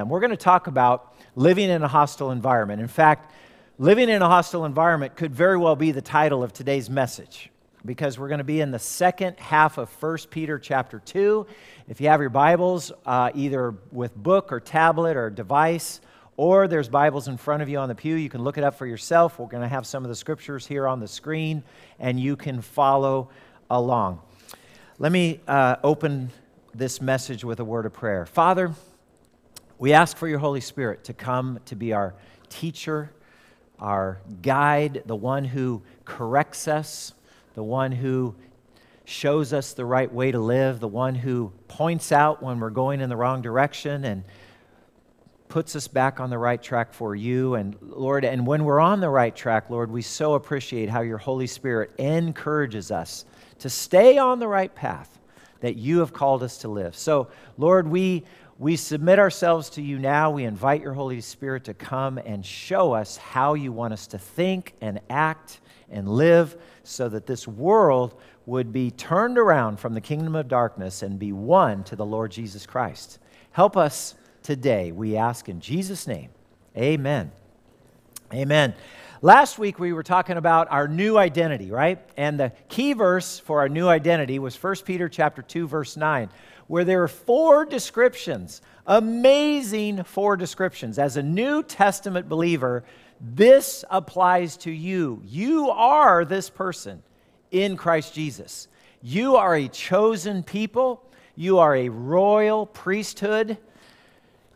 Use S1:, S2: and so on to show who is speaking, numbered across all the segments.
S1: And we're going to talk about living in a hostile environment. In fact, living in a hostile environment could very well be the title of today's message because we're going to be in the second half of 1 Peter chapter 2. If you have your Bibles, uh, either with book or tablet or device, or there's Bibles in front of you on the pew, you can look it up for yourself. We're going to have some of the scriptures here on the screen, and you can follow along. Let me uh, open this message with a word of prayer. Father, we ask for your Holy Spirit to come to be our teacher, our guide, the one who corrects us, the one who shows us the right way to live, the one who points out when we're going in the wrong direction and puts us back on the right track for you. And Lord, and when we're on the right track, Lord, we so appreciate how your Holy Spirit encourages us to stay on the right path that you have called us to live. So, Lord, we we submit ourselves to you now. We invite your Holy Spirit to come and show us how you want us to think and act and live so that this world would be turned around from the kingdom of darkness and be won to the Lord Jesus Christ. Help us today, we ask in Jesus' name. Amen. Amen. Last week we were talking about our new identity, right? And the key verse for our new identity was 1 Peter chapter 2 verse 9 where there are four descriptions, amazing four descriptions. As a New Testament believer, this applies to you. You are this person in Christ Jesus. You are a chosen people, you are a royal priesthood.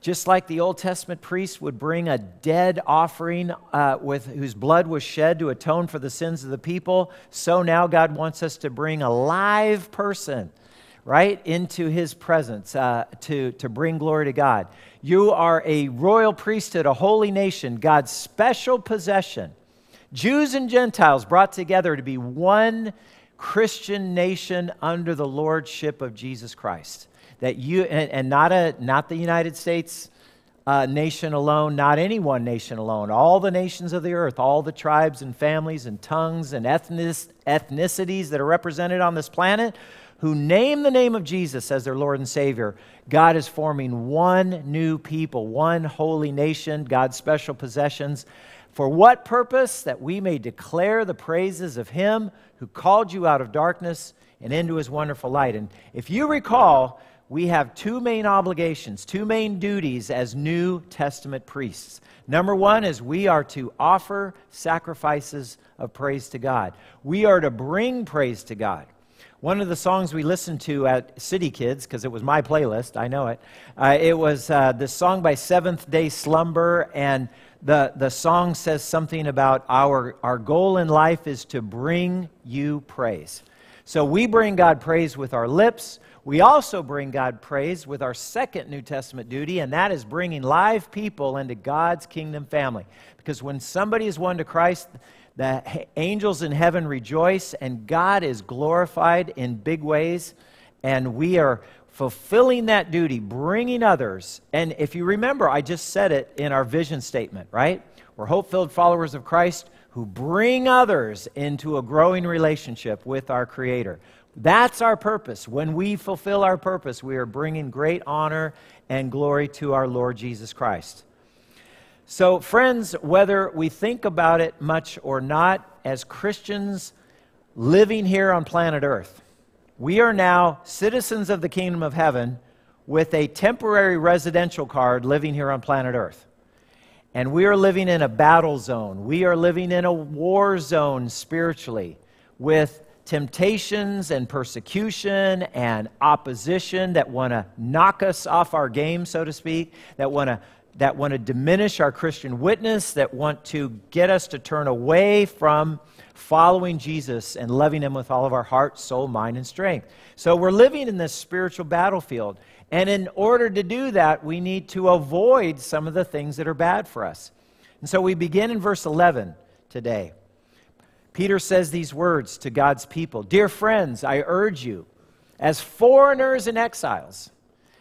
S1: Just like the Old Testament priest would bring a dead offering uh, with whose blood was shed to atone for the sins of the people, so now God wants us to bring a live person right, into his presence uh, to, to bring glory to God. You are a royal priesthood, a holy nation, God's special possession. Jews and Gentiles brought together to be one Christian nation under the lordship of Jesus Christ. That you, and, and not, a, not the United States uh, nation alone, not any one nation alone, all the nations of the earth, all the tribes and families and tongues and ethnic, ethnicities that are represented on this planet who name the name of Jesus as their Lord and Savior, God is forming one new people, one holy nation, God's special possessions. For what purpose? That we may declare the praises of Him who called you out of darkness and into His wonderful light. And if you recall, we have two main obligations, two main duties as New Testament priests. Number one is we are to offer sacrifices of praise to God, we are to bring praise to God. One of the songs we listened to at City Kids, because it was my playlist, I know it, uh, it was uh, the song by Seventh Day Slumber, and the, the song says something about our, our goal in life is to bring you praise. So we bring God praise with our lips. We also bring God praise with our second New Testament duty, and that is bringing live people into God's kingdom family. Because when somebody is won to Christ, the angels in heaven rejoice, and God is glorified in big ways, and we are fulfilling that duty, bringing others. And if you remember, I just said it in our vision statement, right? We're hope filled followers of Christ who bring others into a growing relationship with our Creator. That's our purpose. When we fulfill our purpose, we are bringing great honor and glory to our Lord Jesus Christ. So, friends, whether we think about it much or not, as Christians living here on planet Earth, we are now citizens of the kingdom of heaven with a temporary residential card living here on planet Earth. And we are living in a battle zone. We are living in a war zone spiritually with temptations and persecution and opposition that want to knock us off our game, so to speak, that want to that want to diminish our Christian witness, that want to get us to turn away from following Jesus and loving Him with all of our heart, soul, mind, and strength. So we're living in this spiritual battlefield. And in order to do that, we need to avoid some of the things that are bad for us. And so we begin in verse 11 today. Peter says these words to God's people Dear friends, I urge you, as foreigners and exiles,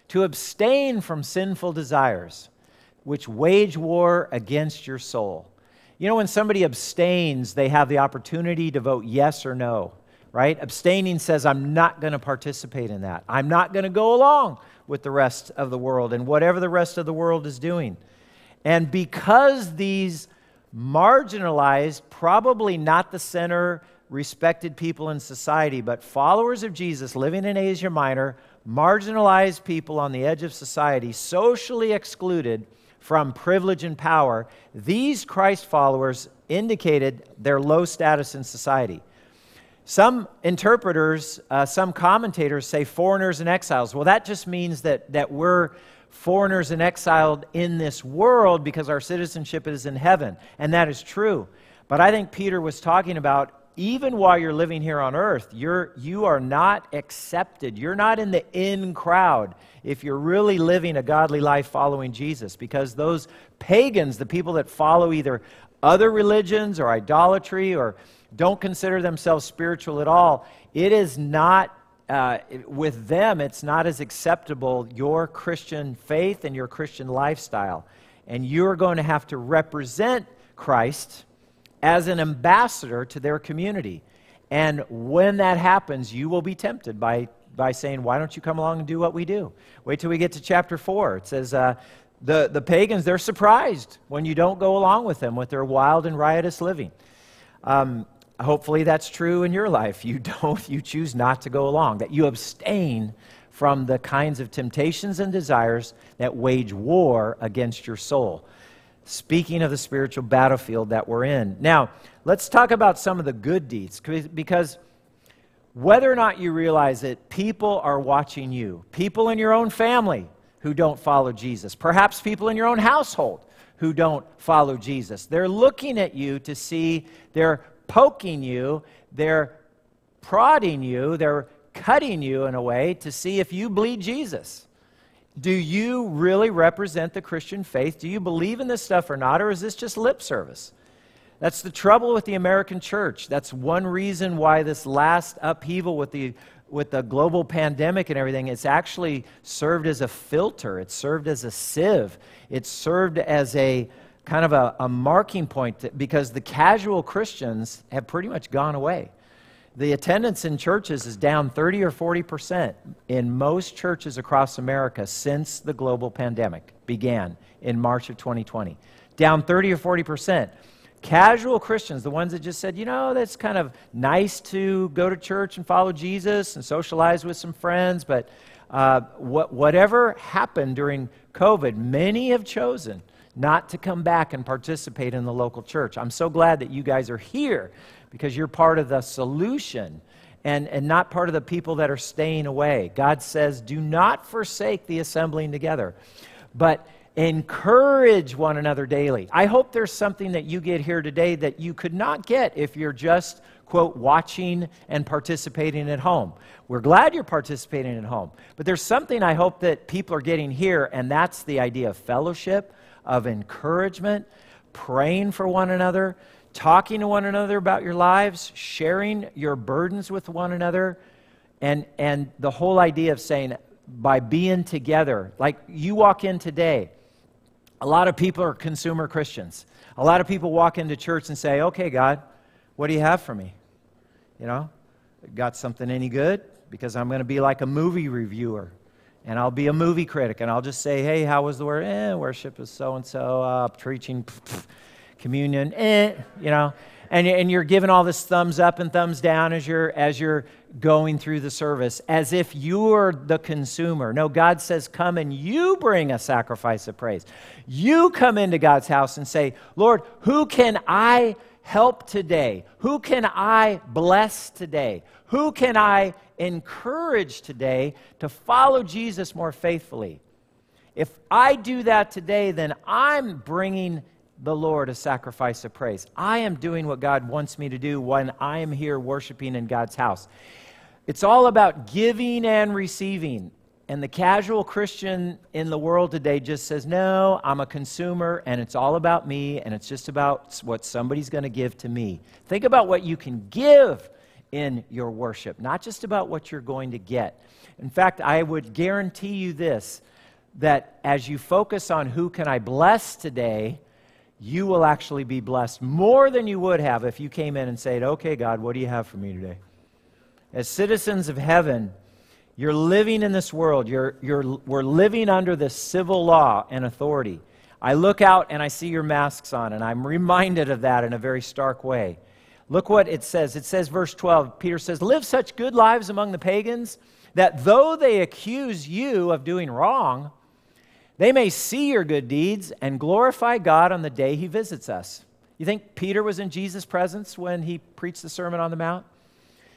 S1: to abstain from sinful desires which wage war against your soul. You know, when somebody abstains, they have the opportunity to vote yes or no, right? Abstaining says, I'm not going to participate in that. I'm not going to go along with the rest of the world and whatever the rest of the world is doing. And because these marginalized, probably not the center, respected people in society, but followers of Jesus living in Asia Minor, marginalized people on the edge of society, socially excluded from privilege and power, these Christ followers indicated their low status in society. Some interpreters, uh, some commentators say foreigners and exiles. Well, that just means that, that we're foreigners and exiled in this world because our citizenship is in heaven. And that is true. But I think Peter was talking about even while you're living here on earth, you're, you are not accepted. You're not in the in crowd if you're really living a godly life following Jesus. Because those pagans, the people that follow either other religions or idolatry or don't consider themselves spiritual at all, it is not uh, with them, it's not as acceptable your Christian faith and your Christian lifestyle. And you're going to have to represent Christ as an ambassador to their community. And when that happens, you will be tempted by, by saying, Why don't you come along and do what we do? Wait till we get to chapter 4. It says, uh, the, the pagans, they're surprised when you don't go along with them with their wild and riotous living. Um, hopefully that's true in your life. You don't, you choose not to go along, that you abstain from the kinds of temptations and desires that wage war against your soul. Speaking of the spiritual battlefield that we're in. Now, let's talk about some of the good deeds because whether or not you realize it, people are watching you. People in your own family who don't follow Jesus, perhaps people in your own household who don't follow Jesus. They're looking at you to see, they're poking you, they're prodding you, they're cutting you in a way to see if you bleed Jesus. Do you really represent the Christian faith? Do you believe in this stuff or not, or is this just lip service? That's the trouble with the American church. That's one reason why this last upheaval with the with the global pandemic and everything, it's actually served as a filter. It's served as a sieve. It's served as a kind of a, a marking point because the casual Christians have pretty much gone away. The attendance in churches is down 30 or 40 percent in most churches across America since the global pandemic began in March of 2020. Down 30 or 40 percent. Casual Christians, the ones that just said, you know, that's kind of nice to go to church and follow Jesus and socialize with some friends, but uh, what, whatever happened during COVID, many have chosen not to come back and participate in the local church. I'm so glad that you guys are here because you're part of the solution and, and not part of the people that are staying away. God says, do not forsake the assembling together. But Encourage one another daily. I hope there's something that you get here today that you could not get if you're just, quote, watching and participating at home. We're glad you're participating at home. But there's something I hope that people are getting here, and that's the idea of fellowship, of encouragement, praying for one another, talking to one another about your lives, sharing your burdens with one another, and, and the whole idea of saying, by being together, like you walk in today, a lot of people are consumer Christians. A lot of people walk into church and say, Okay, God, what do you have for me? You know, got something any good? Because I'm going to be like a movie reviewer and I'll be a movie critic and I'll just say, Hey, how was the word? Eh, worship is so and so, preaching, pff, pff, communion, eh, you know and, and you're giving all this thumbs up and thumbs down as you're, as you're going through the service, as if you're the consumer. No, God says, Come and you bring a sacrifice of praise. You come into God's house and say, Lord, who can I help today? Who can I bless today? Who can I encourage today to follow Jesus more faithfully? If I do that today, then I'm bringing the Lord a sacrifice of praise. I am doing what God wants me to do when I am here worshiping in God's house. It's all about giving and receiving. And the casual Christian in the world today just says, No, I'm a consumer and it's all about me and it's just about what somebody's going to give to me. Think about what you can give in your worship, not just about what you're going to get. In fact, I would guarantee you this that as you focus on who can I bless today, you will actually be blessed more than you would have if you came in and said, Okay, God, what do you have for me today? As citizens of heaven, You're living in this world. You're, you're, we're living under this civil law and authority. I look out and I see your masks on, and I'm reminded of that in a very stark way. Look what it says. It says, verse 12, Peter says, Live such good lives among the pagans that though they accuse you of doing wrong, they may see your good deeds and glorify God on the day he visits us. You think Peter was in Jesus' presence when he preached the Sermon on the Mount?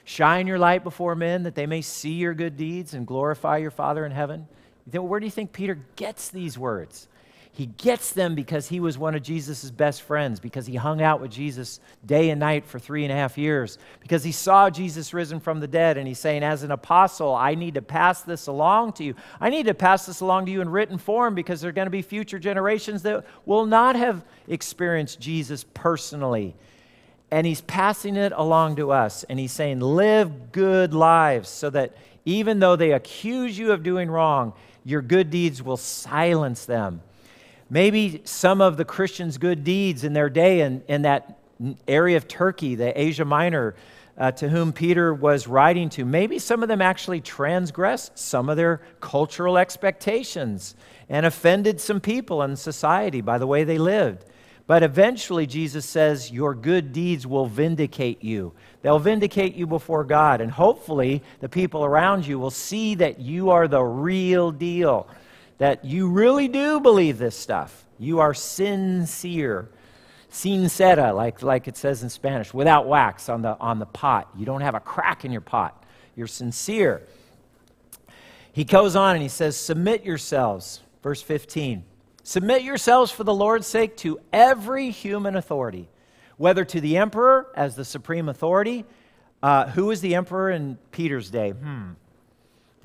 S1: Shine your light before men that they may see your good deeds and glorify your Father in heaven. Where do you think Peter gets these words? He gets them because he was one of Jesus' best friends, because he hung out with Jesus day and night for three and a half years, because he saw Jesus risen from the dead. And he's saying, As an apostle, I need to pass this along to you. I need to pass this along to you in written form because there are going to be future generations that will not have experienced Jesus personally. And he's passing it along to us. And he's saying, Live good lives so that even though they accuse you of doing wrong, your good deeds will silence them Maybe some of the Christians' good deeds in their day in, in that area of Turkey, the Asia Minor, uh, to whom Peter was writing to, maybe some of them actually transgressed some of their cultural expectations and offended some people in society by the way they lived. But eventually, Jesus says, Your good deeds will vindicate you. They'll vindicate you before God. And hopefully, the people around you will see that you are the real deal that you really do believe this stuff. You are sincere. Sincera, like, like it says in Spanish, without wax on the, on the pot. You don't have a crack in your pot. You're sincere. He goes on and he says, Submit yourselves. Verse 15. Submit yourselves for the Lord's sake to every human authority, whether to the emperor as the supreme authority. Uh, who was the emperor in Peter's day? Hmm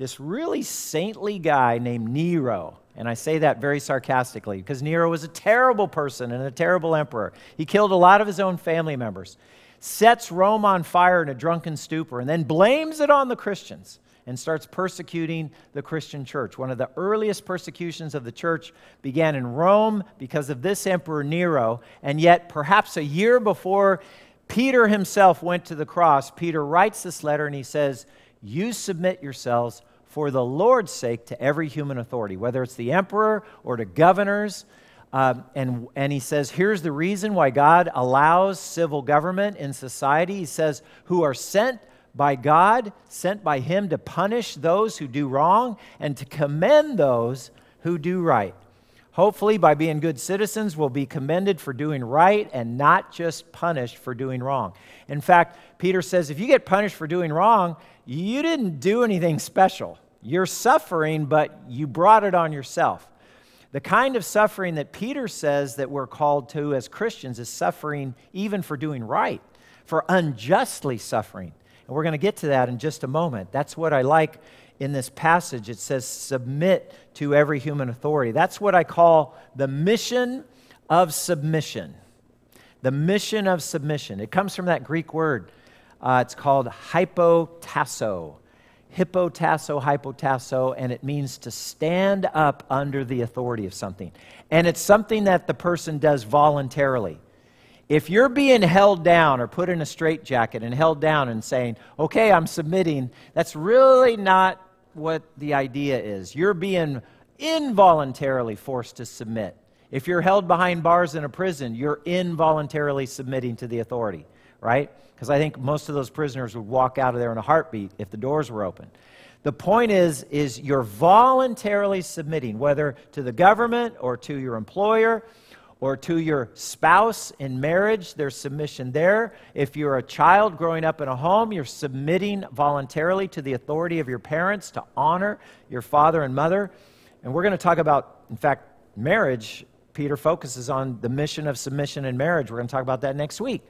S1: this really saintly guy named Nero. And I say that very sarcastically because Nero was a terrible person and a terrible emperor. He killed a lot of his own family members, sets Rome on fire in a drunken stupor, and then blames it on the Christians and starts persecuting the Christian church. One of the earliest persecutions of the church began in Rome because of this emperor Nero, and yet, perhaps a year before Peter himself went to the cross, Peter writes this letter and he says, You submit yourselves for the Lord's sake to every human authority, whether it's the emperor or to governors. Um, and, and he says, here's the reason why God allows civil government in society. He says, who are sent by God, sent by Him to punish those who do wrong and to commend those who do right. Hopefully, by being good citizens, we'll be commended for doing right and not just punished for doing wrong. In fact, Peter says if you get punished for doing wrong, you didn't do anything special. You're suffering, but you brought it on yourself. The kind of suffering that Peter says that we're called to as Christians is suffering even for doing right, for unjustly suffering. And we're going to get to that in just a moment. That's what I like in this passage. It says, submit to every human authority. That's what I call the mission of submission. The mission of submission. It comes from that Greek word uh, it's called hypotasso. Hypotasso, hypotasso, and it means to stand up under the authority of something. And it's something that the person does voluntarily. If you're being held down or put in a straitjacket and held down and saying, okay, I'm submitting, that's really not what the idea is. You're being involuntarily forced to submit. If you're held behind bars in a prison, you're involuntarily submitting to the authority, right? because I think most of those prisoners would walk out of there in a heartbeat if the doors were open. The point is, is you're voluntarily submitting, whether to the government or to your employer or to your spouse in marriage, there's submission there. If you're a child growing up in a home, you're submitting voluntarily to the authority of your parents to honor your father and mother. And we're going to talk about, in fact, marriage. Peter focuses on the mission of submission in marriage. We're going to talk about that next week.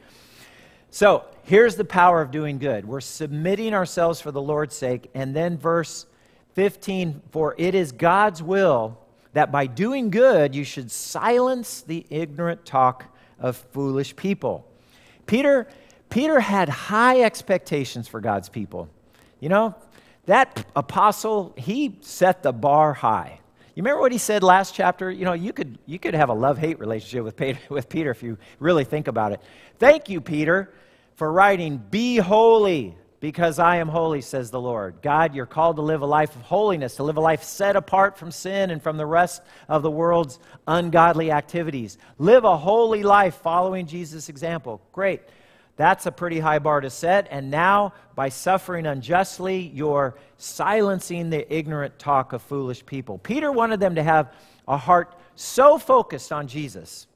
S1: So here's the power of doing good. We're submitting ourselves for the Lord's sake. And then verse 15 For it is God's will that by doing good you should silence the ignorant talk of foolish people. Peter, Peter had high expectations for God's people. You know, that apostle, he set the bar high. You remember what he said last chapter? You know, you could, you could have a love hate relationship with Peter, with Peter if you really think about it. Thank you, Peter, for writing, Be holy, because I am holy, says the Lord. God, you're called to live a life of holiness, to live a life set apart from sin and from the rest of the world's ungodly activities. Live a holy life following Jesus' example. Great. That's a pretty high bar to set. And now, by suffering unjustly, you're silencing the ignorant talk of foolish people. Peter wanted them to have a heart so focused on Jesus,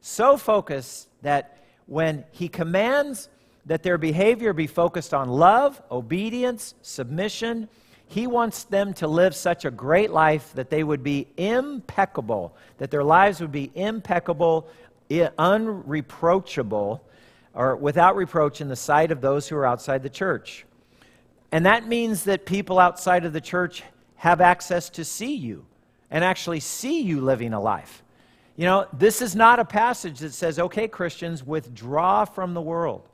S1: so focused that when he commands that their behavior be focused on love, obedience, submission. He wants them to live such a great life that they would be impeccable, that their lives would be impeccable, unreproachable, or without reproach in the sight of those who are outside the church. And that means that people outside of the church have access to see you and actually see you living a life. You know, this is not a passage that says, okay, Christians, withdraw from the world.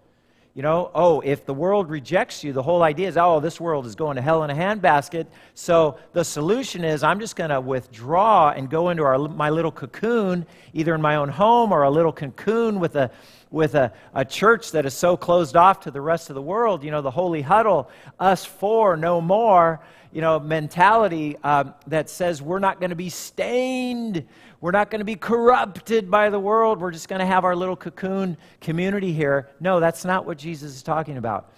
S1: You know, oh, if the world rejects you, the whole idea is, oh, this world is going to hell in a handbasket. So the solution is, I'm just going to withdraw and go into our, my little cocoon, either in my own home or a little cocoon with a with a, a church that is so closed off to the rest of the world. You know, the holy huddle, us four, no more. You know, mentality um, that says we're not going to be stained we're not going to be corrupted by the world. We're just going to have our little cocoon community here. No, that's not what Jesus is talking about.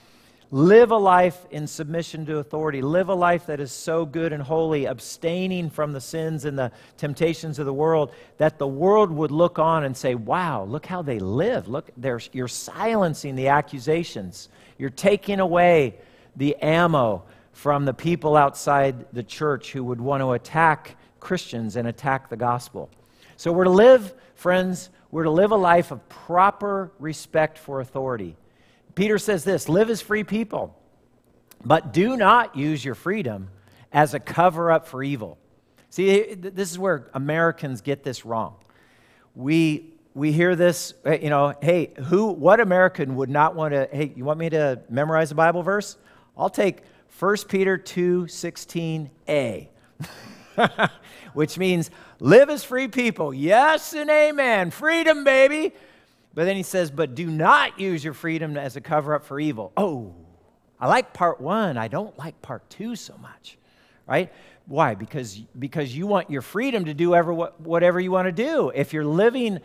S1: Live a life in submission to authority. Live a life that is so good and holy, abstaining from the sins and the temptations of the world, that the world would look on and say, Wow, look how they live. Look, you're silencing the accusations. You're taking away the ammo from the people outside the church who would want to attack Christians and attack the gospel. So we're to live, friends, we're to live a life of proper respect for authority. Peter says this live as free people, but do not use your freedom as a cover up for evil. See, this is where Americans get this wrong. We, we hear this, uh, you know, hey, who, what American would not want to, hey, you want me to memorize a Bible verse? I'll take 1 Peter 2 16a. which means live as free people. Yes and amen. Freedom, baby. But then he says, but do not use your freedom as a cover up for evil. Oh, I like part one. I don't like part two so much, right? Why? Because, because you want your freedom to do ever, whatever you want to do. If you're living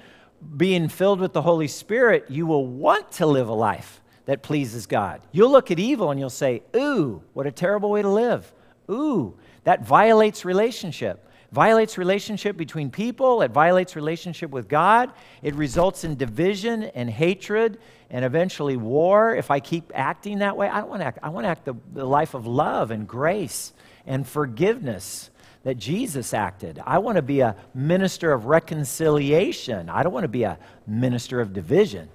S1: being filled with the Holy Spirit, you will want to live a life that pleases God. You'll look at evil and you'll say, Ooh, what a terrible way to live. Ooh, that violates relationship violates relationship between people, it violates relationship with God, it results in division and hatred and eventually war. If I keep acting that way, I don't want to act. I want to act the, the life of love and grace and forgiveness that Jesus acted. I want to be a minister of reconciliation. I don't want to be a minister of division.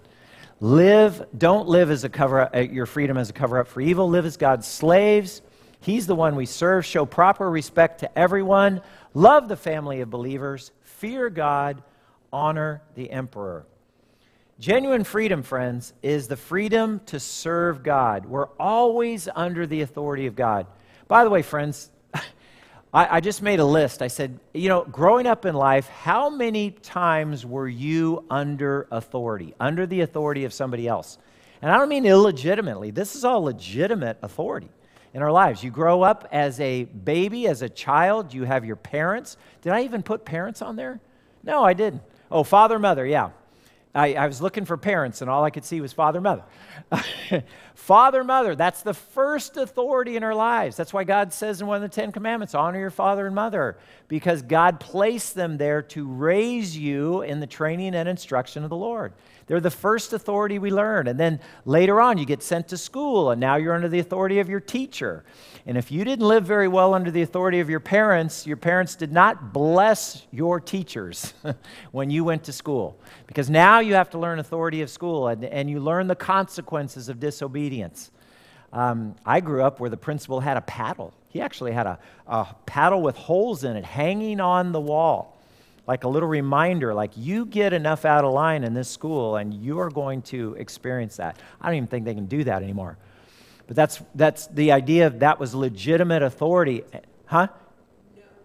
S1: Live, don't live as a cover up, uh, your freedom as a cover up for evil. Live as God's slaves. He's the one we serve. Show proper respect to everyone. Love the family of believers, fear God, honor the emperor. Genuine freedom, friends, is the freedom to serve God. We're always under the authority of God. By the way, friends, I, I, just made a list. I said, you know, growing up in life, how many times were you under authority, under the authority of somebody else? And I don't mean illegitimately, this is all legitimate authority in our lives. You grow up as a baby, as a child, you have your parents. Did I even put parents on there? No, I didn't. Oh, father, mother, yeah. I, I was looking for parents, and all I could see was father, mother. father, mother, that's the first authority in our lives. That's why God says in one of the Ten Commandments honor your father and mother, because God placed them there to raise you in the training and instruction of the Lord. They're the first authority we learn. And then later on, you get sent to school, and now you're under the authority of your teacher. And if you didn't live very well under the authority of your parents, your parents did not bless your teachers when you went to school. Because now you have to learn authority of school, and, and you learn the consequences of disobedience. Um, I grew up where the principal had a paddle. He actually had a, a paddle with holes in it hanging on the wall like a little reminder, like you get enough out of line in this school and you are going to experience that. I don't even think they can do that anymore. But that's, that's the idea of that was legitimate authority. Huh?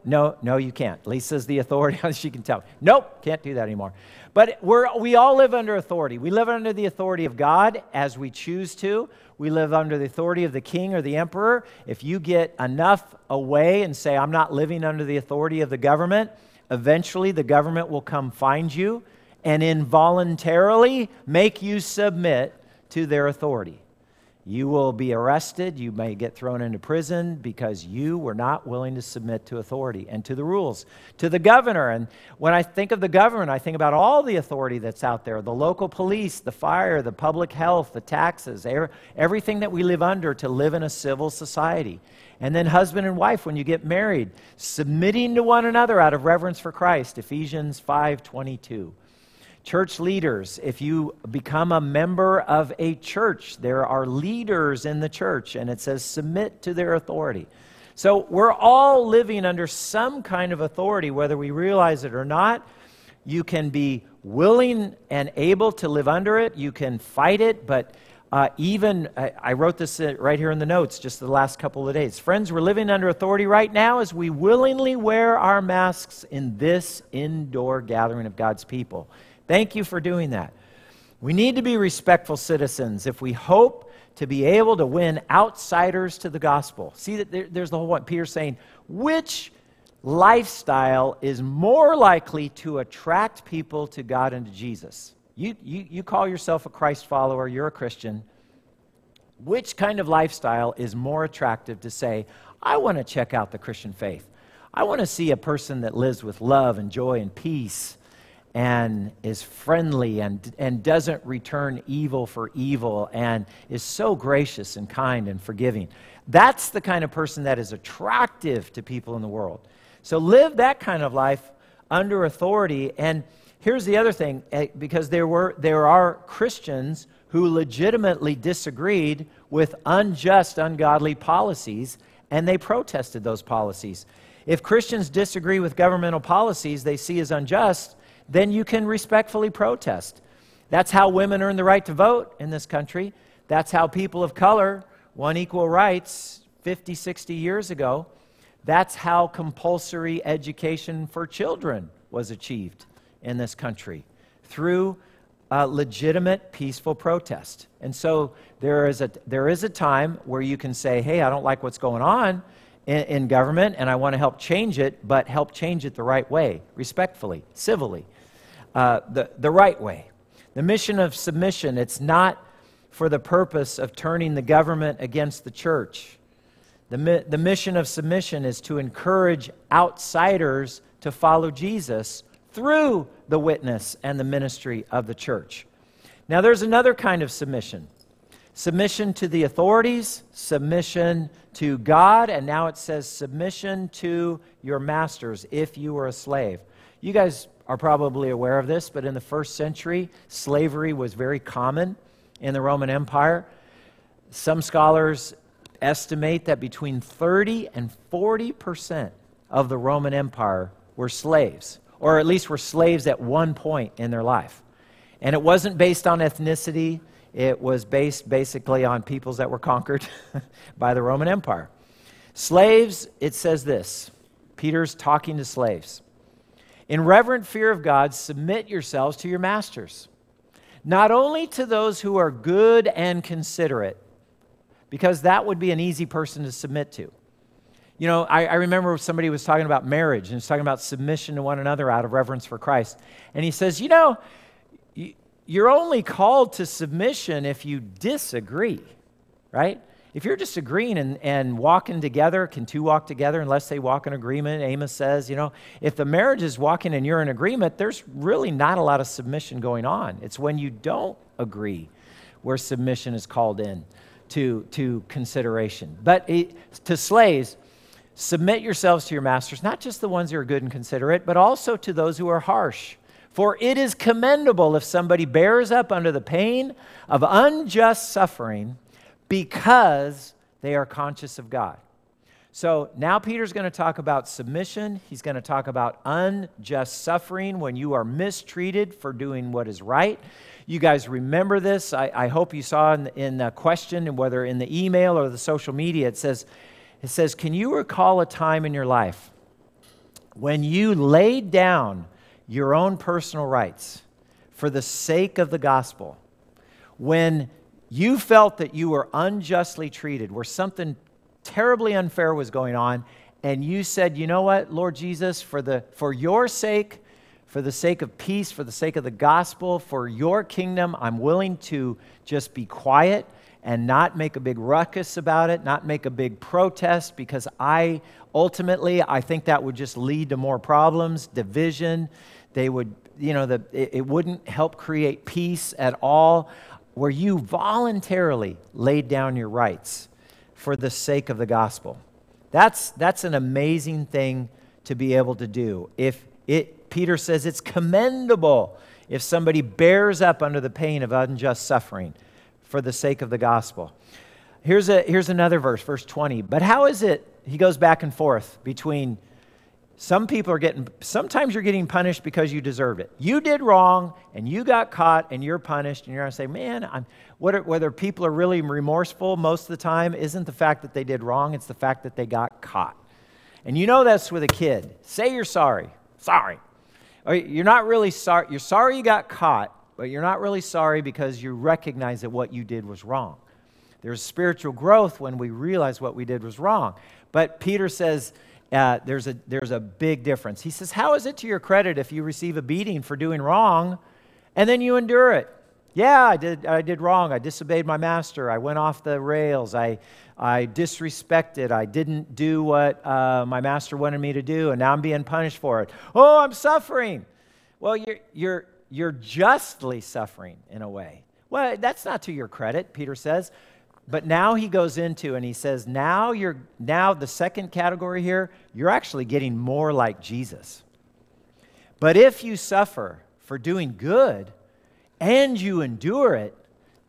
S1: no, no, you can't. Lisa's the authority. she can tell. Nope, can't do that anymore. But we're, we all live under authority. We live under the authority of God as we choose to. We live under the authority of the king or the emperor. If you get enough away and say, I'm not living under the authority of the government, eventually the government will come find you and involuntarily make you submit to their authority. You will be arrested. You may get thrown into prison because you were not willing to submit to authority and to the rules, to the governor. And when I think of the government, I think about all the authority that's out there the local police, the fire, the public health, the taxes, everything that we live under to live in a civil society. And then husband and wife when you get married, submitting to one another out of reverence for Christ, Ephesians 5:22. Church leaders, if you become a member of a church, there are leaders in the church, and it says submit to their authority. So we're all living under some kind of authority, whether we realize it or not. You can be willing and able to live under it, you can fight it, but uh, even, I, I wrote this uh, right here in the notes just the last couple of days. Friends, we're living under authority right now as we willingly wear our masks in this indoor gathering of God's people. Thank you for doing that. We need to be respectful citizens if we hope to be able to win outsiders to the gospel. See that there, there's the whole one. Peter's saying, which lifestyle is more likely to attract people to God and to Jesus? You, you, you call yourself a Christ follower, you're a Christian. Which kind of lifestyle is more attractive to say, I want to check out the Christian faith? I want to see a person that lives with love and joy and peace and is friendly and, and doesn't return evil for evil and is so gracious and kind and forgiving. That's the kind of person that is attractive to people in the world. So live that kind of life under authority. And here's the other thing eh, because there, were, there are Christians who legitimately disagreed with unjust, ungodly policies, and they protested those policies. If Christians disagree with governmental policies they see as unjust, then you can respectfully protest. That's how women earn the right to vote in this country. That's how people of color won equal rights 50, 60 years ago. That's how compulsory education for children was achieved in this country through legitimate, peaceful protest. And so there is, a, there is a time where you can say, hey, I don't like what's going on in, in government and I want to help change it, but help change it the right way, respectfully, civilly uh, the, the right way. The mission of submission, it's not for the purpose of turning the government against the church. The, the mission of submission is to encourage outsiders to follow Jesus through the witness and the ministry of the church. Now, there's another kind of submission submission to the authorities, submission to God, and now it says submission to your masters if you were a slave. You guys are probably aware of this, but in the first century, slavery was very common in the Roman Empire. Some scholars estimate that between 30 and 40 percent of the Roman Empire were slaves, or at least were slaves at one point in their life. And it wasn't based on ethnicity, it was based basically on peoples that were conquered by the Roman Empire. Slaves, it says this Peter's talking to slaves. In reverent fear of God, submit yourselves to your masters, not only to those who are good and considerate, because that would be an easy person to submit to. You know, I, I, remember somebody was talking about marriage and was talking about submission to one another out of reverence for Christ. And he says, You know, you're only called to submission if you disagree, right? if you're disagreeing and, and walking together, can two walk together unless they walk in agreement? Amos says, you know, if the marriage is walking and you're in agreement, there's really not a lot of submission going on. It's when you don't agree where submission is called in to, to consideration. But it, to slaves, submit yourselves to your masters, not just the ones who are good and considerate, but also to those who are harsh. For it is commendable if somebody bears up under the pain of unjust suffering because they are conscious of God. So now Peter's going to talk about submission. He's going to talk about unjust suffering when you are mistreated for doing what is right. You guys remember this. I, I hope you saw in, in the question, and whether in the email or the social media, it says, it says, Can you recall a time in your life when you laid down your own personal rights for the sake of the gospel, when you felt that you were unjustly treated, where something terribly unfair was going on, and you said, You know what, Lord Jesus, for, the, for your sake, for the sake of peace, for the sake of the gospel, for your kingdom, I'm willing to just be quiet and not make a big ruckus about it, not make a big protest, because I ultimately, I think that would just lead to more problems, division. They would, you know, the, it, it wouldn't help create peace at all, where you voluntarily laid down your rights for the sake of the gospel. That's, that's an amazing thing to be able to do. If it, Peter says it's commendable if somebody bears up under the pain of unjust suffering for the sake of the gospel. Here's, a, here's another verse, verse 20. But how is it, he goes back and forth between some people are getting, sometimes you're getting punished because you deserved it. You did wrong and you got caught and you're punished, and you're going to say, man, I'm, whether, whether people are really remorseful most of the time isn't the fact that they did wrong, it's the fact that they got caught. And you know that's with a kid. Say you're sorry. Sorry. Or you're not really sorry. You're sorry you got caught, but you're not really sorry because you recognize that what you did was wrong. There's spiritual growth when we realize what we did was wrong. But Peter says uh, there's, a, there's a big difference. He says, How is it to your credit if you receive a beating for doing wrong and then you endure it? Yeah, I did, I did wrong. I disobeyed my master. I went off the rails. I, I disrespected. I didn't do what uh, my master wanted me to do, and now I'm being punished for it. Oh, I'm suffering. Well, you're, you're, you're justly suffering in a way. Well, that's not to your credit, Peter says. But now he goes into and he says, now you're now the second category here, you're actually getting more like Jesus. But if you suffer for doing good and you endure it,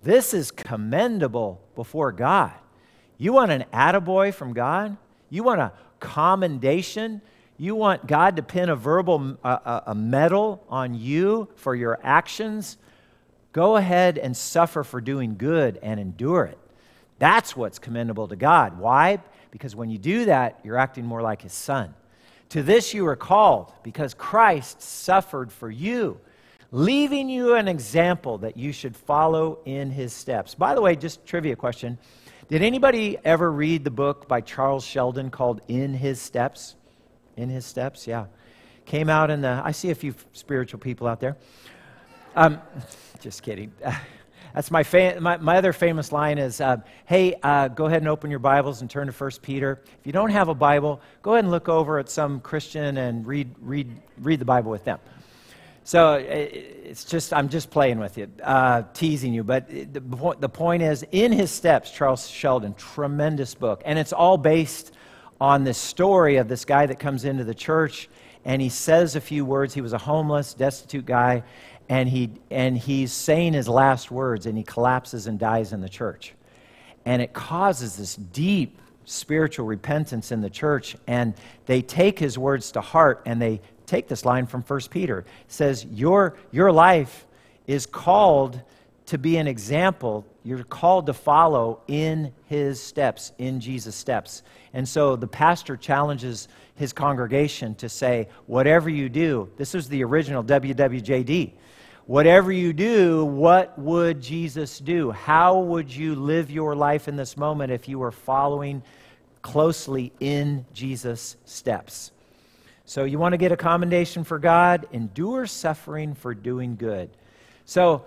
S1: this is commendable before God. You want an attaboy from God? You want a commendation? You want God to pin a verbal a, a medal on you for your actions? Go ahead and suffer for doing good and endure it. That's what's commendable to God. Why? Because when you do that, you're acting more like his son. To this you are called because Christ suffered for you, leaving you an example that you should follow in his steps. By the way, just trivia question. Did anybody ever read the book by Charles Sheldon called In His Steps? In His Steps, yeah. Came out in the, I see a few spiritual people out there. Um, just kidding. That's my, fa- my, my, other famous line is, uh, hey, uh, go ahead and open your Bibles and turn to 1 Peter. If you don't have a Bible, go ahead and look over at some Christian and read, read, read the Bible with them. So it's just, I'm just playing with you, uh, teasing you. But the, the point is, In His Steps, Charles Sheldon, tremendous book. And it's all based on this story of this guy that comes into the church and he says a few words. He was a homeless, destitute guy, and, he, and he's saying his last words and he collapses and dies in the church. And it causes this deep spiritual repentance in the church. And they take his words to heart and they take this line from 1 Peter. It says, Your, your life is called to be an example. You're called to follow in his steps, in Jesus' steps. And so the pastor challenges his congregation to say, whatever you do, this is the original WWJD. Whatever you do, what would Jesus do? How would you live your life in this moment if you were following closely in Jesus' steps? So you want to get a commendation for God? Endure suffering for doing good. So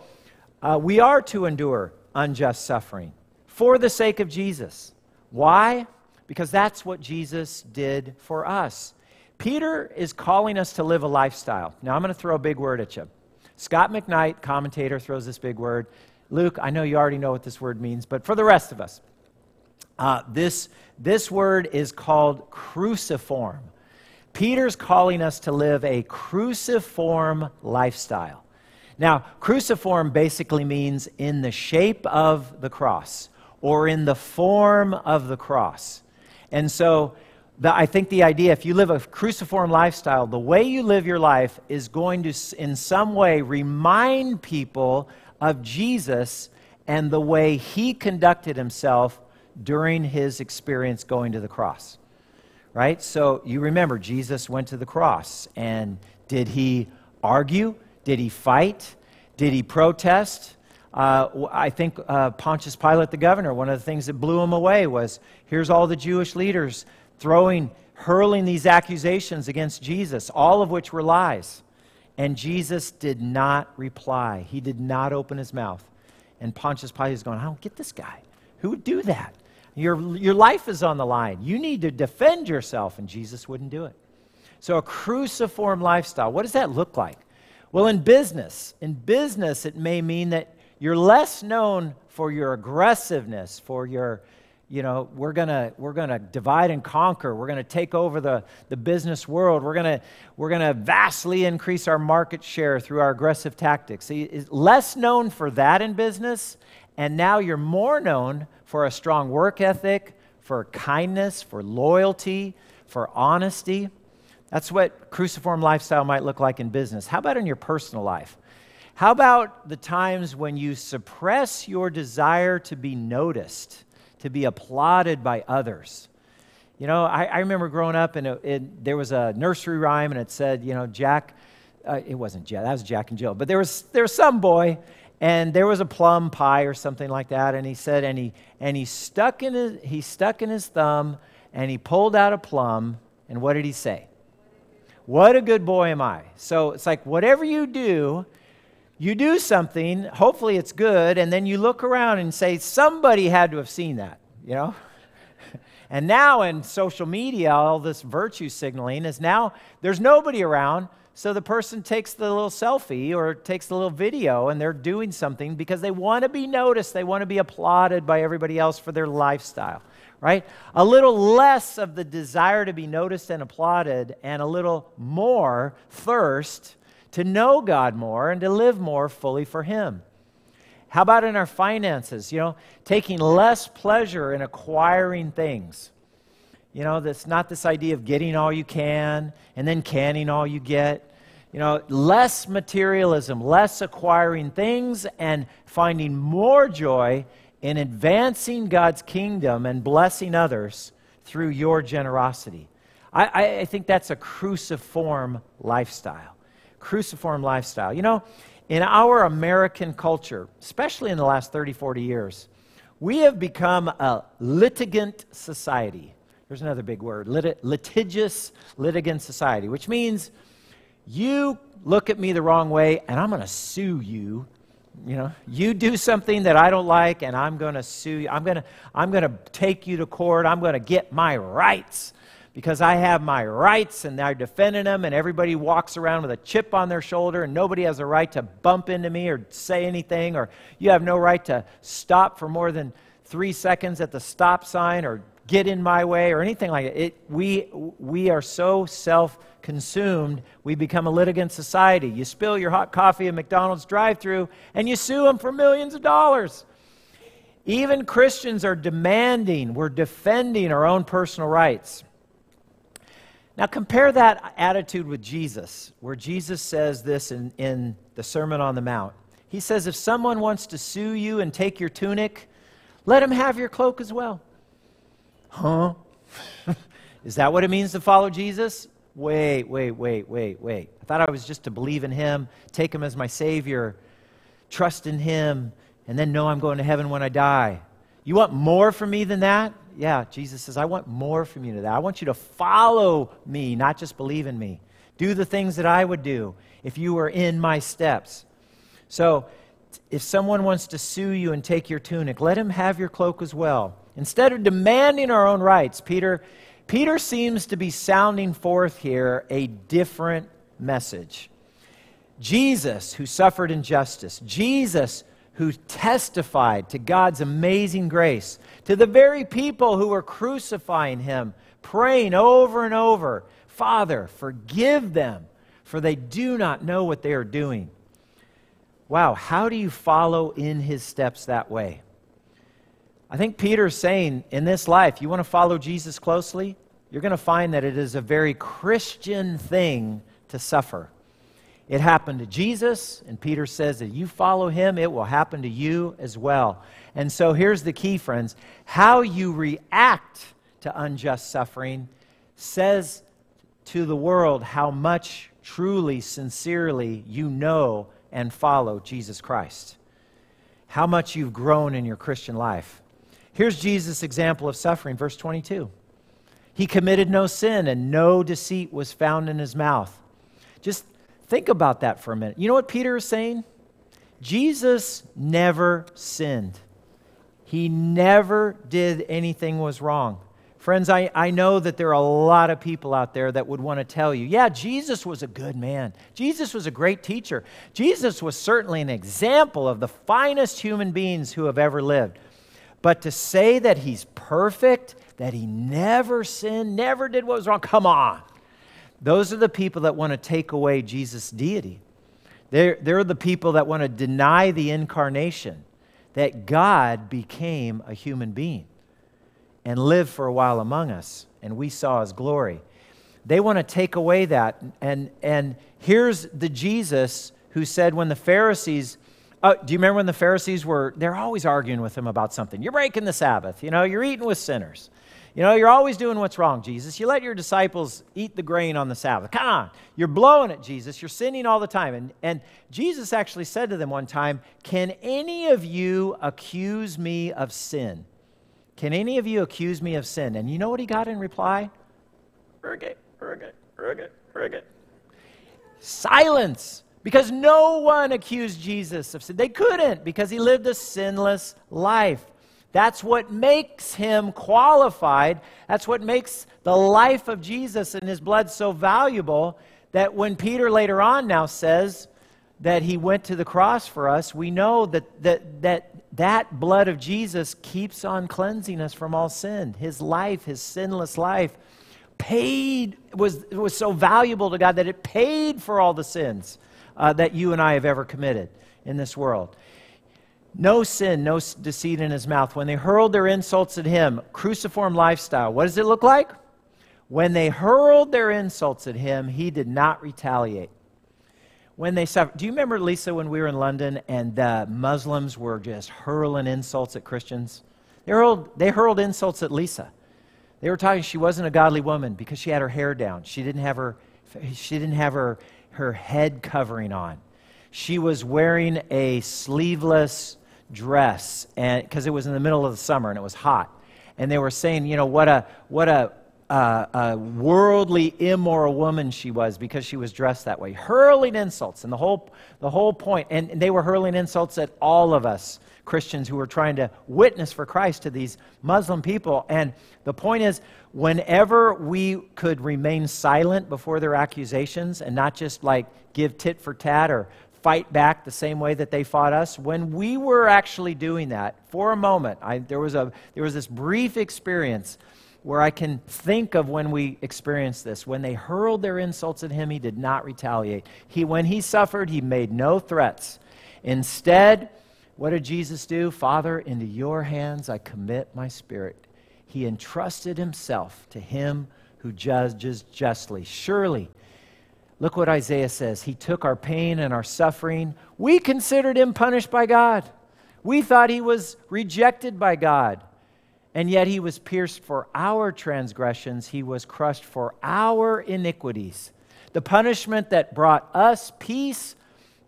S1: uh, we are to endure unjust suffering for the sake of Jesus. Why? Because that's what Jesus did for us. Peter is calling us to live a lifestyle. Now, I'm going to throw a big word at you. Scot McKnight, commentator, throws this big word. Luke, I know you already know what this word means, but for the rest of us, uh, this, this word is called cruciform. Peter's calling us to live a cruciform lifestyle. Now, cruciform basically means in the shape of the cross or in the form of the cross. And so, the, I think the idea, if you live a cruciform lifestyle, the way you live your life is going to, in some way, remind people of Jesus and the way he conducted himself during his experience going to the cross right? So you remember, Jesus went to the cross. And did he argue? Did he fight? Did he protest? Uh, I think uh, Pontius Pilate, the governor, one of the things that blew him away was here's all the Jewish leaders throwing, hurling these accusations against Jesus, all of which were lies. And Jesus did not reply. He did not open his mouth. And Pontius Pilate is going, I don't get this guy. Who would do that? Your, your life is on the line. You need to defend yourself. And Jesus wouldn't do it. So, a cruciform lifestyle, what does that look like? Well, in business, in business, it may mean that you're less known for your aggressiveness, for your, you know, we're gonna we're gonna divide and conquer. We're gonna take over the, the business world. We're gonna we're gonna vastly increase our market share through our aggressive tactics. See, less known for that in business, and now you're more known for a strong work ethic, for kindness, for loyalty, for honesty. That's what cruciform lifestyle might look like in business. How about in your personal life? How about the times when you suppress your desire to be noticed, to be applauded by others? You know, I, I remember growing up and it, it, there was a nursery rhyme and it said, you know, Jack, uh, it wasn't Jack, that was Jack and Jill, but there was, there was some boy and there was a plum pie or something like that and he said and he and he stuck in his he stuck in his thumb and he pulled out a plum and what did he say what a good boy am i so it's like whatever you do you do something hopefully it's good and then you look around and say somebody had to have seen that you know and now in social media all this virtue signaling is now there's nobody around so the person takes the little selfie or takes the little video and they're doing something because they want to be noticed. They want to be applauded by everybody else for their lifestyle, right? A little less of the desire to be noticed and applauded and a little more thirst to know God more and to live more fully for Him. How about in our finances? You know, taking less pleasure in acquiring things. You know, that's not this idea of getting all you can and then canning all you get. You know, less materialism, less acquiring things, and finding more joy in advancing God's kingdom and blessing others through your generosity. I, I, think that's a cruciform lifestyle. Cruciform lifestyle. You know, in our American culture, especially in the last 30, 40 years, we have become a litigant society. There's another big word lit- litigious litigant society, which means you look at me the wrong way and I'm going to sue you. You know, you do something that I don't like and I'm going to sue you. I'm going to I'm going to take you to court. I'm going to get my rights because I have my rights and they're defending them and everybody walks around with a chip on their shoulder and nobody has a right to bump into me or say anything or you have no right to stop for more than 3 seconds at the stop sign or get in my way or anything like it. it we, we are so self consumed, we become a litigant society. You spill your hot coffee at McDonald's drive through and you sue them for millions of dollars. Even Christians are demanding, we're defending our own personal rights. Now, compare that attitude with Jesus, where Jesus says this in, in the Sermon on the Mount. He says, If someone wants to sue you and take your tunic, let him have your cloak as well. Huh? Is that what it means to follow Jesus? Wait, wait, wait, wait, wait. I thought I was just to believe in Him, take Him as my Savior, trust in Him, and then know I'm going to heaven when I die. You want more from me than that? Yeah, Jesus says, I want more from you than that. I want you to follow me, not just believe in me. Do the things that I would do if you were in my steps. So, if someone wants to sue you and take your tunic, let him have your cloak as well. Instead of demanding our own rights, Peter, Peter seems to be sounding forth here a different message. Jesus, who suffered injustice, Jesus, who testified to God's amazing grace, to the very people who were crucifying him, praying over and over, Father, forgive them, for they do not know what they are doing. Wow, how do you follow in his steps that way? I think Peter's saying in this life, you want to follow Jesus closely? You're going to find that it is a very Christian thing to suffer. It happened to Jesus, and Peter says that you follow him, it will happen to you as well. And so here's the key, friends how you react to unjust suffering says to the world how much truly, sincerely you know and follow Jesus Christ. How much you've grown in your Christian life. Here's Jesus' example of suffering, verse 22. He committed no sin, and no deceit was found in his mouth. Just think about that for a minute. You know what Peter is saying? Jesus never sinned. He never did anything was wrong. Friends, I, I know that there are a lot of people out there that would want to tell you, yeah, Jesus was a good man. Jesus was a great teacher. Jesus was certainly an example of the finest human beings who have ever lived. But to say that he's perfect, that he never sinned, never did what was wrong, come on. Those are the people that want to take away Jesus' deity. They're, they're the people that want to deny the incarnation, that God became a human being and lived for a while among us, and we saw his glory. They want to take away that. And, and here's the Jesus who said, when the Pharisees, oh, do you remember when the Pharisees were, they're always arguing with him about something. You're breaking the Sabbath, you know, you're eating with sinners. You know, you're always doing what's wrong, Jesus. You let your disciples eat the grain on the Sabbath. Come on. You're blowing it, Jesus. You're sinning all the time. And, and Jesus actually said to them one time, Can any of you accuse me of sin? Can any of you accuse me of sin? And you know what he got in reply? Rigate, rigate, rigate, rigate. Silence. Because no one accused Jesus of sin. They couldn't because he lived a sinless life. That's what makes him qualified. That's what makes the life of Jesus and his blood so valuable that when Peter later on now says that he went to the cross for us, we know that that, that that blood of Jesus keeps on cleansing us from all sin. His life, his sinless life, paid, was, was so valuable to God that it paid for all the sins uh, that you and I have ever committed in this world. No sin, no deceit in his mouth. When they hurled their insults at him, cruciform lifestyle, what does it look like? When they hurled their insults at him, he did not retaliate when they suffered. Do you remember, Lisa, when we were in London and the Muslims were just hurling insults at Christians? They hurled, they hurled insults at Lisa. They were talking she wasn't a godly woman because she had her hair down. She didn't have her, she didn't have her, her head covering on. She was wearing a sleeveless dress and because it was in the middle of the summer and it was hot. And they were saying, you know, what a, what a, uh, a worldly, immoral woman she was because she was dressed that way, hurling insults. And the whole, the whole point, and they were hurling insults at all of us Christians who were trying to witness for Christ to these Muslim people. And the point is, whenever we could remain silent before their accusations and not just like give tit for tat or fight back the same way that they fought us, when we were actually doing that for a moment, I, there, was a, there was this brief experience where I can think of when we experienced this. When they hurled their insults at him, he did not retaliate. He, when he suffered, he made no threats. Instead, what did Jesus do? Father, into your hands I commit my spirit. He entrusted himself to him who judges justly. Surely, look what Isaiah says. He took our pain and our suffering. We considered him punished by God. We thought he was rejected by God. And yet he was pierced for our transgressions, he was crushed for our iniquities. The punishment that brought us peace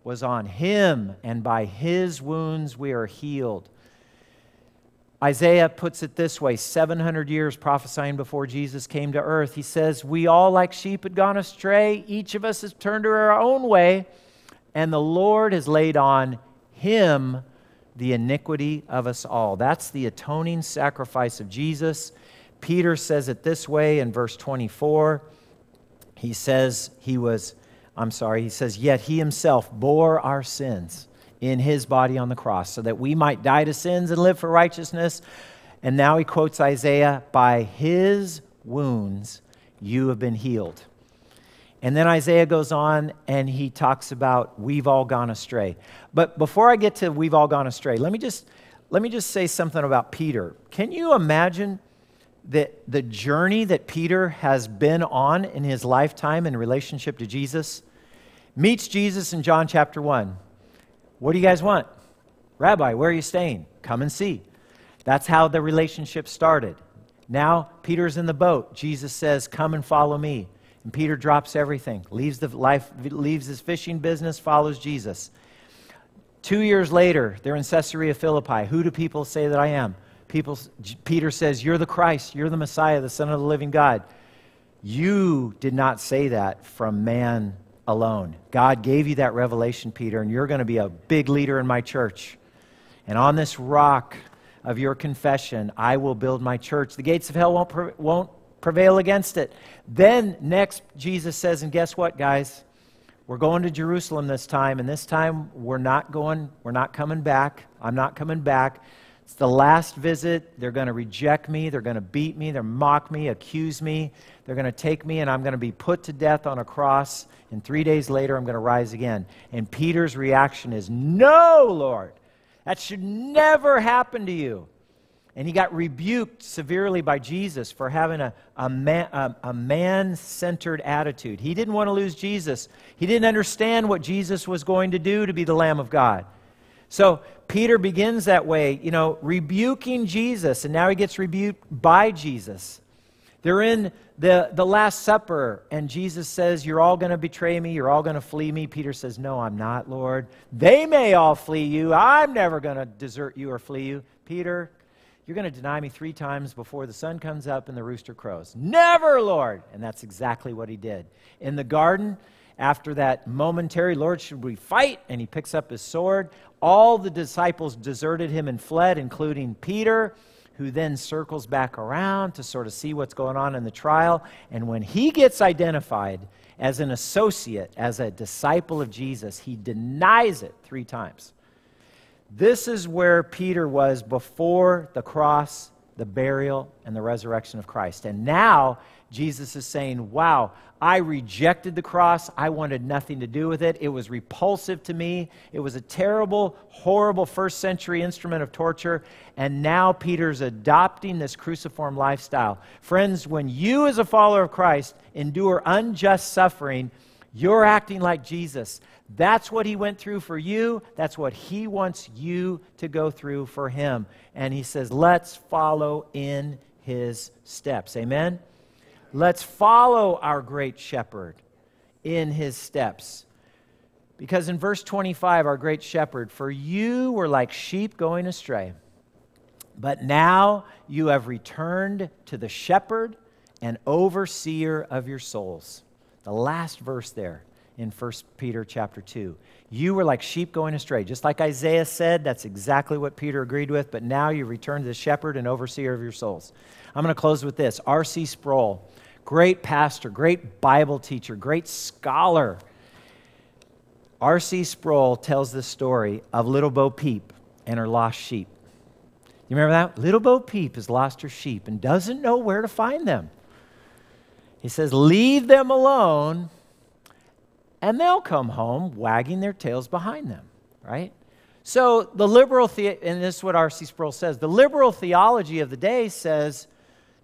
S1: was on him, and by his wounds we are healed. Isaiah puts it this way 700 years prophesying before Jesus came to earth. He says, We all, like sheep, had gone astray. Each of us has turned to our own way, and the Lord has laid on him the iniquity of us all. That's the atoning sacrifice of Jesus. Peter says it this way in verse 24. He says he was, I'm sorry, he says, Yet he himself bore our sins in his body on the cross, so that we might die to sins and live for righteousness. And now he quotes Isaiah, By his wounds you have been healed. And then Isaiah goes on and he talks about we've all gone astray. But before I get to we've all gone astray, let me just let me just say something about Peter. Can you imagine that the journey that Peter has been on in his lifetime in relationship to Jesus? Meets Jesus in John chapter 1. What do you guys want? Rabbi, where are you staying? Come and see. That's how the relationship started. Now, Peter's in the boat. Jesus says, Come and follow me. And Peter drops everything, leaves, the life, leaves his fishing business, follows Jesus. Two years later, they're in Caesarea Philippi. Who do people say that I am? People, Peter says, You're the Christ. You're the Messiah, the Son of the living God. You did not say that from man alone. God gave you that revelation, Peter, and you're going to be a big leader in my church. And on this rock of your confession, I will build my church. The gates of hell won't, won't prevail against it. Then, next, Jesus says, and guess what, guys? We're going to Jerusalem this time, and this time we're not going, we're not coming back. I'm not coming back. It's the last visit. They're going to reject me. They're going to beat me. They're mock me, accuse me. They're going to take me, and I'm going to be put to death on a cross. And three days later, I'm going to rise again. And Peter's reaction is, No, Lord. That should never happen to you. And he got rebuked severely by Jesus for having a, a, man, a, a man centered attitude. He didn't want to lose Jesus, he didn't understand what Jesus was going to do to be the Lamb of God. So Peter begins that way, you know, rebuking Jesus, and now he gets rebuked by Jesus. They're in the, the Last Supper, and Jesus says, You're all going to betray me. You're all going to flee me. Peter says, No, I'm not, Lord. They may all flee you. I'm never going to desert you or flee you. Peter, you're going to deny me three times before the sun comes up and the rooster crows. Never, Lord. And that's exactly what he did. In the garden, after that momentary, Lord, should we fight? And he picks up his sword. All the disciples deserted him and fled, including Peter, who then circles back around to sort of see what's going on in the trial. And when he gets identified as an associate, as a disciple of Jesus, he denies it three times. This is where Peter was before the cross, the burial, and the resurrection of Christ. And now Jesus is saying, Wow, I rejected the cross. I wanted nothing to do with it. It was repulsive to me. It was a terrible, horrible first century instrument of torture. And now Peter's adopting this cruciform lifestyle. Friends, when you, as a follower of Christ, endure unjust suffering, you're acting like Jesus. That's what he went through for you. That's what he wants you to go through for him. And he says, let's follow in his steps. Amen? Let's follow our great shepherd in his steps. Because in verse 25, our great shepherd, for you were like sheep going astray, but now you have returned to the shepherd and overseer of your souls. The last verse there in 1 Peter chapter 2. You were like sheep going astray. Just like Isaiah said, that's exactly what Peter agreed with, but now you return to the shepherd and overseer of your souls. I'm going to close with this. R.C. Sproul, great pastor, great Bible teacher, great scholar. R.C. Sproul tells the story of little Bo Peep and her lost sheep. You remember that? Little Bo Peep has lost her sheep and doesn't know where to find them. He says, Leave them alone and they'll come home wagging their tails behind them, right? So the liberal, the- and this is what R.C. Sproul says, the liberal theology of the day says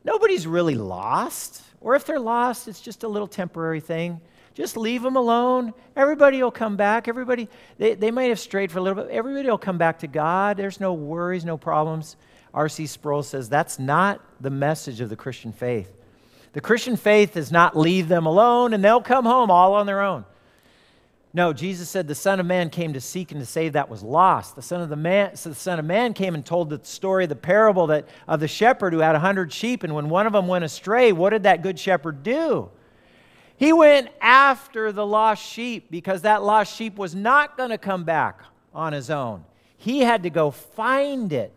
S1: nobody's really lost, or if they're lost, it's just a little temporary thing. Just leave them alone. Everybody will come back. Everybody, they, they might have strayed for a little bit. Everybody will come back to God. There's no worries, no problems. R.C. Sproul says that's not the message of the Christian faith. The Christian faith is not leave them alone and they'll come home all on their own. No, Jesus said the Son of Man came to seek and to save that was lost. The Son of the Man, so the Son of Man came and told the story, the parable that of the shepherd who had a hundred sheep, and when one of them went astray, what did that good shepherd do? He went after the lost sheep because that lost sheep was not going to come back on his own. He had to go find it.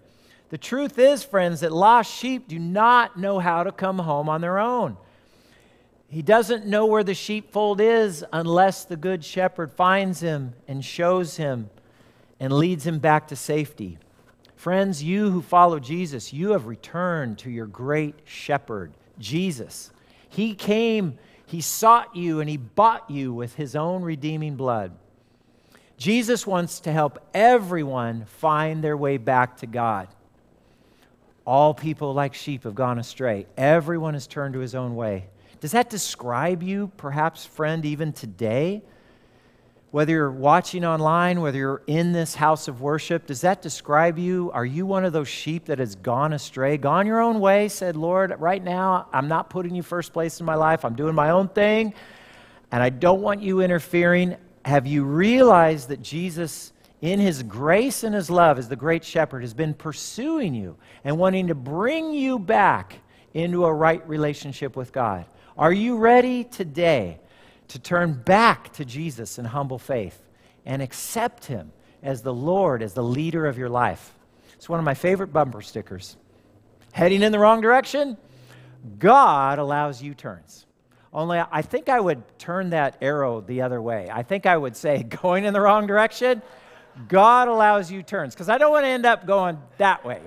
S1: The truth is, friends, that lost sheep do not know how to come home on their own. He doesn't know where the sheepfold is unless the good shepherd finds him and shows him and leads him back to safety. Friends, you who follow Jesus, you have returned to your great shepherd, Jesus. He came, he sought you, and he bought you with his own redeeming blood. Jesus wants to help everyone find their way back to God. All people, like sheep, have gone astray. Everyone has turned to his own way. Does that describe you, perhaps, friend, even today? Whether you're watching online, whether you're in this house of worship, does that describe you? Are you one of those sheep that has gone astray, gone your own way, said, Lord, right now I'm not putting you first place in my life, I'm doing my own thing, and I don't want you interfering? Have you realized that Jesus, in his grace and his love as the great shepherd, has been pursuing you and wanting to bring you back into a right relationship with God? Are you ready today to turn back to Jesus in humble faith and accept him as the Lord, as the leader of your life? It's one of my favorite bumper stickers. Heading in the wrong direction? God allows U turns. Only I think I would turn that arrow the other way. I think I would say, going in the wrong direction, God allows U turns, because I don't want to end up going that way.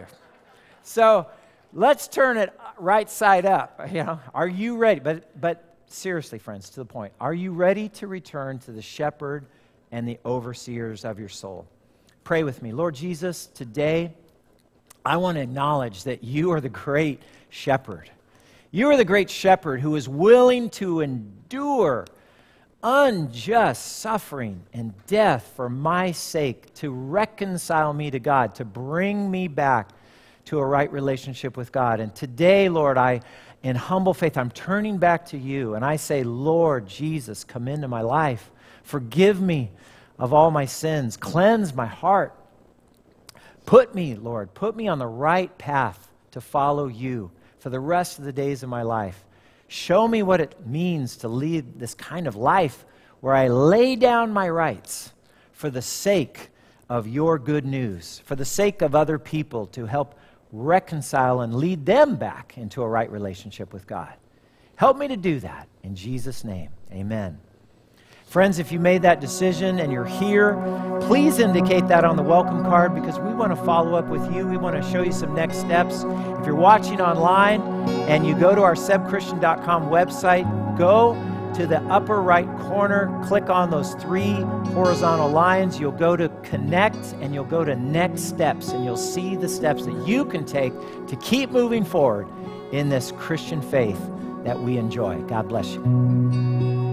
S1: So let's turn it right side up. You know, are you ready? But, but seriously, friends, to the point, are you ready to return to the shepherd and the overseers of your soul? Pray with me. Lord Jesus, today I want to acknowledge that you are the great shepherd. You are the great shepherd who is willing to endure unjust suffering and death for my sake to reconcile me to God, to bring me back to a right relationship with God. And today, Lord, I, in humble faith, I'm turning back to you and I say, Lord Jesus, come into my life. Forgive me of all my sins. Cleanse my heart. Put me, Lord, put me on the right path to follow you for the rest of the days of my life. Show me what it means to lead this kind of life where I lay down my rights for the sake of your good news, for the sake of other people to help reconcile and lead them back into a right relationship with God. Help me to do that in Jesus' name. Amen. Friends, if you made that decision and you're here, please indicate that on the welcome card because we want to follow up with you. We want to show you some next steps. If you're watching online and you go to our sebchristian.com website, go to the upper right corner, click on those three horizontal lines. You'll go to connect and you'll go to next steps, and you'll see the steps that you can take to keep moving forward in this Christian faith that we enjoy. God bless you.